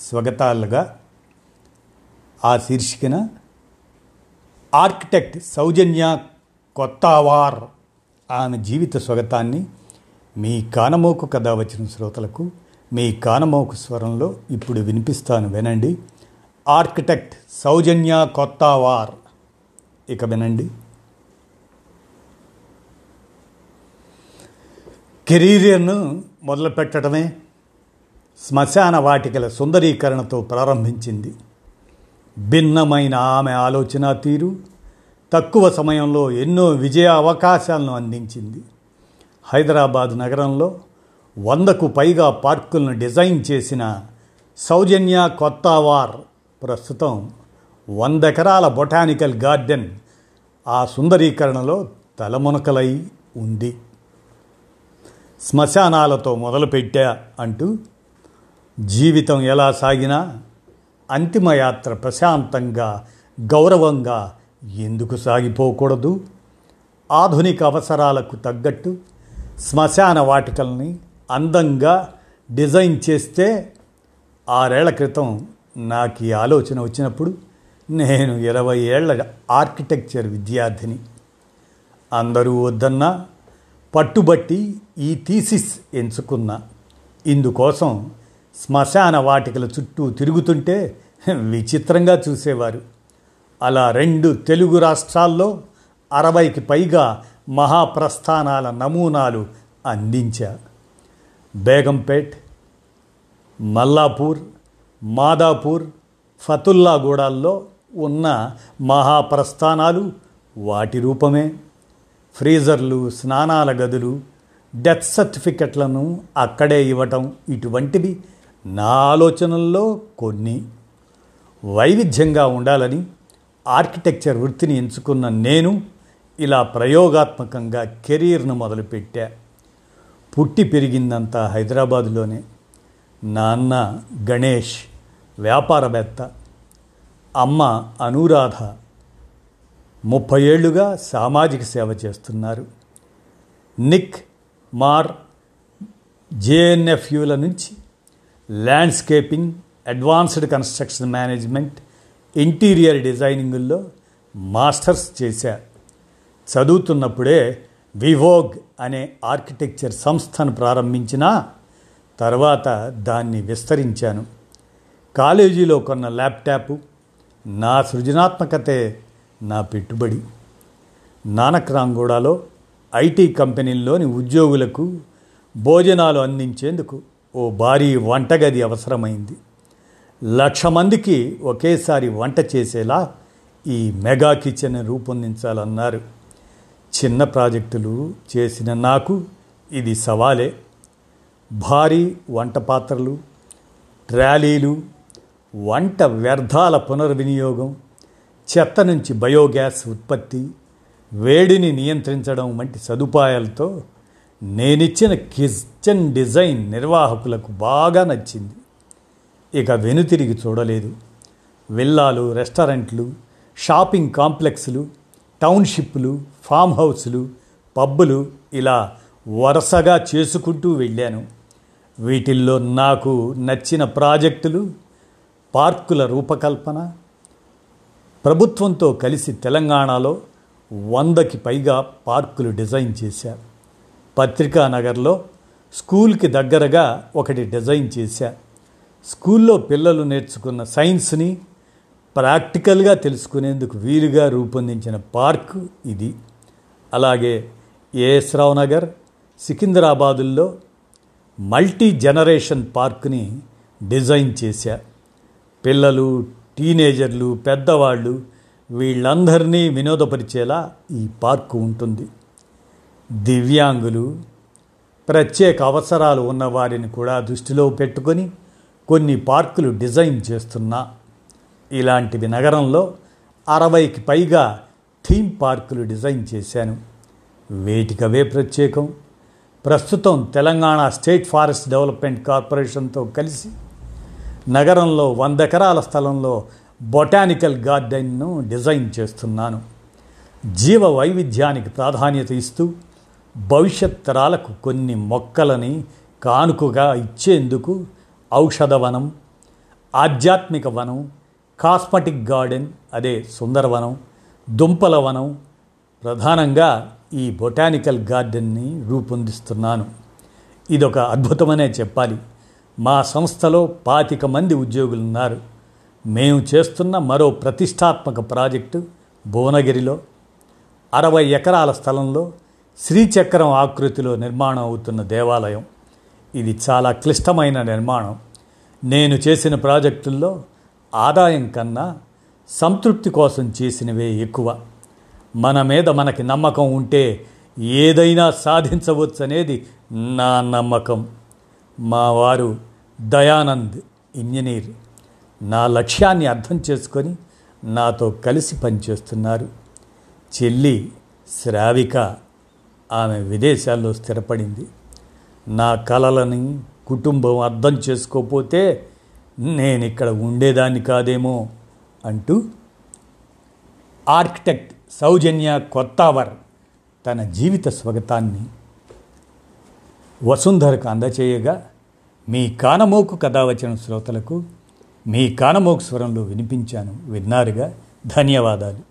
స్వగతాలుగా ఆ శీర్షికన ఆర్కిటెక్ట్ సౌజన్య కొత్తావార్ ఆమె జీవిత స్వగతాన్ని మీ కానమోకు కథ వచ్చిన శ్రోతలకు మీ కానమోకు స్వరంలో ఇప్పుడు వినిపిస్తాను వినండి. ఆర్కిటెక్ట్ సౌజన్య కొత్తావార్. ఇక వినండి. కెరీర్ను మొదలు పెట్టడమే శ్మశాన వాటికల సుందరీకరణతో ప్రారంభించింది. భిన్నమైన ఆమె ఆలోచన తీరు తక్కువ సమయంలో ఎన్నో విజయ అవకాశాలను అందించింది. హైదరాబాద్ నగరంలో వందకు పైగా పార్కులను డిజైన్ చేసిన సౌజన్య కొత్తవార్ ప్రస్తుతం వంద ఎకరాల బొటానికల్ గార్డెన్ ఆ సుందరీకరణలో తలమునకలై ఉంది. శ్మశానాలతో మొదలుపెట్టా అంటూ జీవితం ఎలా సాగినా అంతిమయాత్ర ప్రశాంతంగా గౌరవంగా ఎందుకు సాగిపోకూడదు? ఆధునిక అవసరాలకు తగ్గట్టు శ్మశాన వాటికల్ని అందంగా డిజైన్ చేస్తే ఆరేళ్ళ క్రితం నాకు ఈ ఆలోచన వచ్చినప్పుడు నేను ఇరవై ఏళ్ళ ఆర్కిటెక్చర్ విద్యార్థిని. అందరూ వద్దన్నా పట్టుబట్టి ఈ థీసిస్ ఎంచుకున్నా. ఇందుకోసం శ్మశాన వాటికల చుట్టూ తిరుగుతుంటే విచిత్రంగా చూసేవారు. అలా రెండు తెలుగు రాష్ట్రాల్లో అరవైకి పైగా మహాప్రస్థానాల నమూనాలు అందించా. బేగంపేట్ మల్లాపూర్ మాదాపూర్ ఫతుల్లాగూడాల్లో ఉన్న మహాప్రస్థానాలు వాటి రూపమే. ఫ్రీజర్లు స్నానాల గదులు డెత్ సర్టిఫికెట్లను అక్కడే ఇవ్వటం ఇటువంటివి నా ఆలోచనల్లో కొన్ని. వైవిధ్యంగా ఉండాలని ఆర్కిటెక్చర్ వృత్తిని ఎంచుకున్న నేను ఇలా ప్రయోగాత్మకంగా కెరీర్ను మొదలుపెట్టా. పుట్టి పెరిగిందంతా హైదరాబాదులోనే. నాన్న గణేష్ వ్యాపారవేత్త. అమ్మ అనురాధ. ముప్పై ఏళ్ళుగా సామాజిక సేవ చేస్తున్నారు. నిక్ మార్ జేఎన్ఎఫ్యూల నుంచి landscaping advanced construction management interior డిజైనింగుల్లో masters చేశా చదువుతున్నప్పుడే వివోగ్ అనే ఆర్కిటెక్చర్ సంస్థను ప్రారంభించిన తర్వాత దాన్ని విస్తరించాను. కాలేజీలో కొన్న ల్యాప్టాప్ నా సృజనాత్మకతే నా పెట్టుబడి. నానక్రాంగూడలో ఐటీ కంపెనీల్లోని ఉద్యోగులకు భోజనాలు అందించేందుకు ఓ భారీ వంటగది అవసరమైంది. లక్ష మందికి ఒకేసారి వంట చేసేలా ఈ మెగా కిచెన్ రూపొందించాలన్నారు. చిన్న ప్రాజెక్టులు చేసిన నాకు ఇది సవాలే. భారీ వంట పాత్రలు ట్రాలీలు వంట వ్యర్థాల పునర్వినియోగం చెత్త నుంచి బయోగ్యాస్ ఉత్పత్తి వేడిని నియంత్రించడం వంటి సదుపాయాలతో నేనిచ్చిన కిచెన్ డిజైన్ నిర్వాహకులకు బాగా నచ్చింది. ఇక వెనుతిరిగి చూడలేదు. విల్లాలు రెస్టారెంట్లు షాపింగ్ కాంప్లెక్స్లు టౌన్షిప్లు ఫామ్ హౌస్లు పబ్బులు ఇలా వరుసగా చేసుకుంటూ వెళ్ళాను. వీటిల్లో నాకు నచ్చిన ప్రాజెక్టులు పార్కుల రూపకల్పన ప్రభుత్వంతో కలిసి తెలంగాణలో వందకి పైగా పార్కులు డిజైన్ చేశారు. పత్రికా నగర్లో స్కూల్కి దగ్గరగా ఒకటి డిజైన్ చేశా. స్కూల్లో పిల్లలు నేర్చుకున్న సైన్స్ని ప్రాక్టికల్గా తెలుసుకునేందుకు వీలుగా రూపొందించిన పార్క్ ఇది. అలాగే ఏఎస్ రావు నగర్ సికింద్రాబాదుల్లో మల్టీ జనరేషన్ పార్క్ని డిజైన్ చేశా. పిల్లలు టీనేజర్లు పెద్దవాళ్ళు వీళ్ళందరినీ వినోదపరిచేలా ఈ పార్కు ఉంటుంది. దివ్యాంగులు ప్రత్యేక అవసరాలు ఉన్న వారిని కూడా దృష్టిలో పెట్టుకొని కొన్ని పార్కులు డిజైన్ చేస్తున్నా. ఇలాంటివి నగరంలో అరవైకి పైగా థీమ్ పార్కులు డిజైన్ చేశాను. వేటికవే ప్రత్యేకం? ప్రస్తుతం తెలంగాణ స్టేట్ ఫారెస్ట్ డెవలప్మెంట్ కార్పొరేషన్తో కలిసి నగరంలో వంద ఎకరాల స్థలంలో బొటానికల్ గార్డెన్ను డిజైన్ చేస్తున్నాను. జీవ వైవిధ్యానికి ప్రాధాన్యత ఇస్తూ భవిష్యత్ తరాలకు కొన్ని మొక్కలని కానుకగా ఇచ్చేందుకు ఔషధ వనం ఆధ్యాత్మిక వనం కాస్మెటిక్ గార్డెన్ అదే సుందరవనం దుంపల వనం ప్రధానంగా ఈ బొటానికల్ గార్డెన్ని రూపొందిస్తున్నాను. ఇదొక అద్భుతమనే చెప్పాలి. మా సంస్థలో పాతిక మంది ఉద్యోగులు ఉన్నారు మేము చేస్తున్న మరో ప్రతిష్టాత్మక ప్రాజెక్టు భువనగిరిలో అరవై ఎకరాల స్థలంలో శ్రీచక్రం ఆకృతిలో నిర్మాణం అవుతున్న దేవాలయం. ఇది చాలా క్లిష్టమైన నిర్మాణం. నేను చేసిన ప్రాజెక్టుల్లో ఆదాయం కన్నా సంతృప్తి కోసం చేసినవే ఎక్కువ. మన మీద మనకి నమ్మకం ఉంటే ఏదైనా సాధించవచ్చు అనేది నా నమ్మకం. మా వారు దయానంద్ ఇంజనీర్. నా లక్ష్యాన్ని అర్థం చేసుకొని నాతో కలిసి పనిచేస్తున్నారు. చెల్లి శ్రావిక ఆమె విదేశాల్లో స్థిరపడింది. నా కలలని కుటుంబం అర్థం చేసుకోపోతే నేను ఇక్కడ ఉండేదాన్ని కాదేమో అంటూ ఆర్కిటెక్ట్ సౌజన్య కొత్తావర్ తన జీవిత స్వగతాన్ని వసుంధరకు అందచేయగా మీ కానమోకు కథావచన వచ్చిన శ్రోతలకు మీ కానమోకు స్వరంలో వినిపించాను విన్నారుగా. ధన్యవాదాలు.